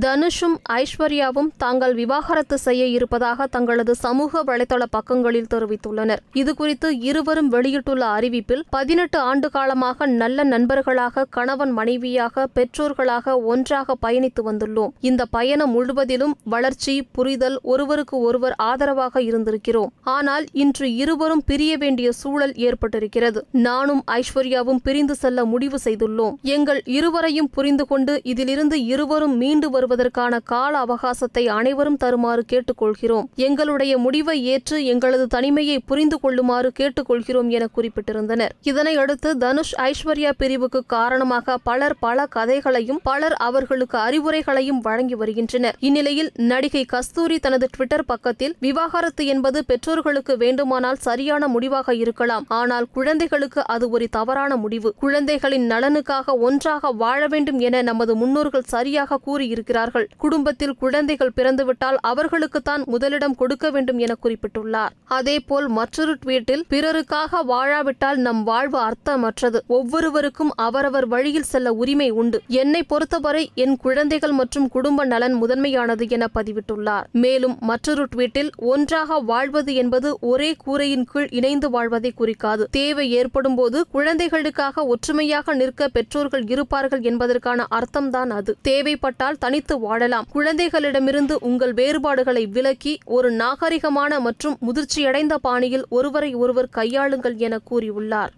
தனுஷும் ஐஸ்வர்யாவும் தாங்கள் விவாகரத்து செய்ய இருப்பதாக தங்களது சமூக வலைதள பக்கங்களில் தெரிவித்துள்ளனர். இதுகுறித்து இருவரும் வெளியிட்டுள்ள அறிவிப்பில் பதினெட்டு ஆண்டு காலமாக நல்ல நண்பர்களாக கணவன் மனைவியாக பெற்றோர்களாக ஒன்றாக பயணித்து வந்துள்ளோம். இந்த பயணம் முழுவதிலும் வளர்ச்சி புரிதல் ஒருவருக்கு ஒருவர் ஆதரவாக இருந்திருக்கிறோம். ஆனால் இன்று இருவரும் பிரிய வேண்டிய சூழல் ஏற்பட்டிருக்கிறது. நானும் ஐஸ்வர்யாவும் பிரிந்து செல்ல முடிவு செய்துள்ளோம். எங்கள் இருவரையும் புரிந்து கொண்டு இதிலிருந்து இருவரும் மீண்டு வருவதற்கான கால அவகாசத்தை அனைவரும் தருமாறு கேட்டுக்கொள்கிறோம். எங்களுடைய முடிவை ஏற்று எங்களது தனிமையை புரிந்து கொள்ளுமாறு கேட்டுக்கொள்கிறோம் என குறிப்பிட்டிருந்தனர். இதனையடுத்து தனுஷ் ஐஸ்வர்யா பிரிவுக்கு காரணமாக பலர் பல கதைகளையும் பலர் அவர்களுக்கு அறிவுரைகளையும் வழங்கி வருகின்றனர். இந்நிலையில் நடிகை கஸ்தூரி தனது ட்விட்டர் பக்கத்தில் விவாகரத்து என்பது பெற்றோர்களுக்கு வேண்டுமானால் சரியான முடிவாக இருக்கலாம். ஆனால் குழந்தைகளுக்கு அது ஒரு தவறான முடிவு. குழந்தைகளின் நலனுக்காக ஒன்றாக வாழ வேண்டும் என நமது முன்னோர்கள் சரியாக கூறியிருக்கிறார்கள் குடும்பத்தில் குழந்தைகள் பிறந்துவிட்டால் அவர்களுக்குத்தான் முதலிடம் கொடுக்க வேண்டும் என குறிப்பிட்டுள்ளார். அதேபோல் மற்றொரு ட்வீட்டில் பிறருக்காக வாழாவிட்டால் நம் வாழ்வு அர்த்தமற்றது. ஒவ்வொருவருக்கும் அவரவர் வழியில் செல்ல உரிமை உண்டு. என்னை பொறுத்தவரை என் குழந்தைகள் மற்றும் குடும்ப நலன் முதன்மையானது என பதிவிட்டுள்ளார். மேலும் மற்றொரு ட்வீட்டில் ஒன்றாக வாழ்வது என்பது ஒரே கூரையின் கீழ் இணைந்து வாழ்வதை குறிக்காது. தேவை ஏற்படும் போது குழந்தைகளுக்காக ஒற்றுமையாக நிற்க பெற்றோர்கள் இருப்பார்கள் என்பதற்கான அர்த்தம்தான் அது. தேவைப்பட்டால் தனி தனித்து வாழலாம் குழந்தைகளிடமிருந்து உங்கள் வேறுபாடுகளை விலக்கி ஒரு நாகரிகமான மற்றும் முதிர்ச்சியடைந்த பாணியில் ஒருவரை ஒருவர் கையாளுங்கள் என கூறியுள்ளார்.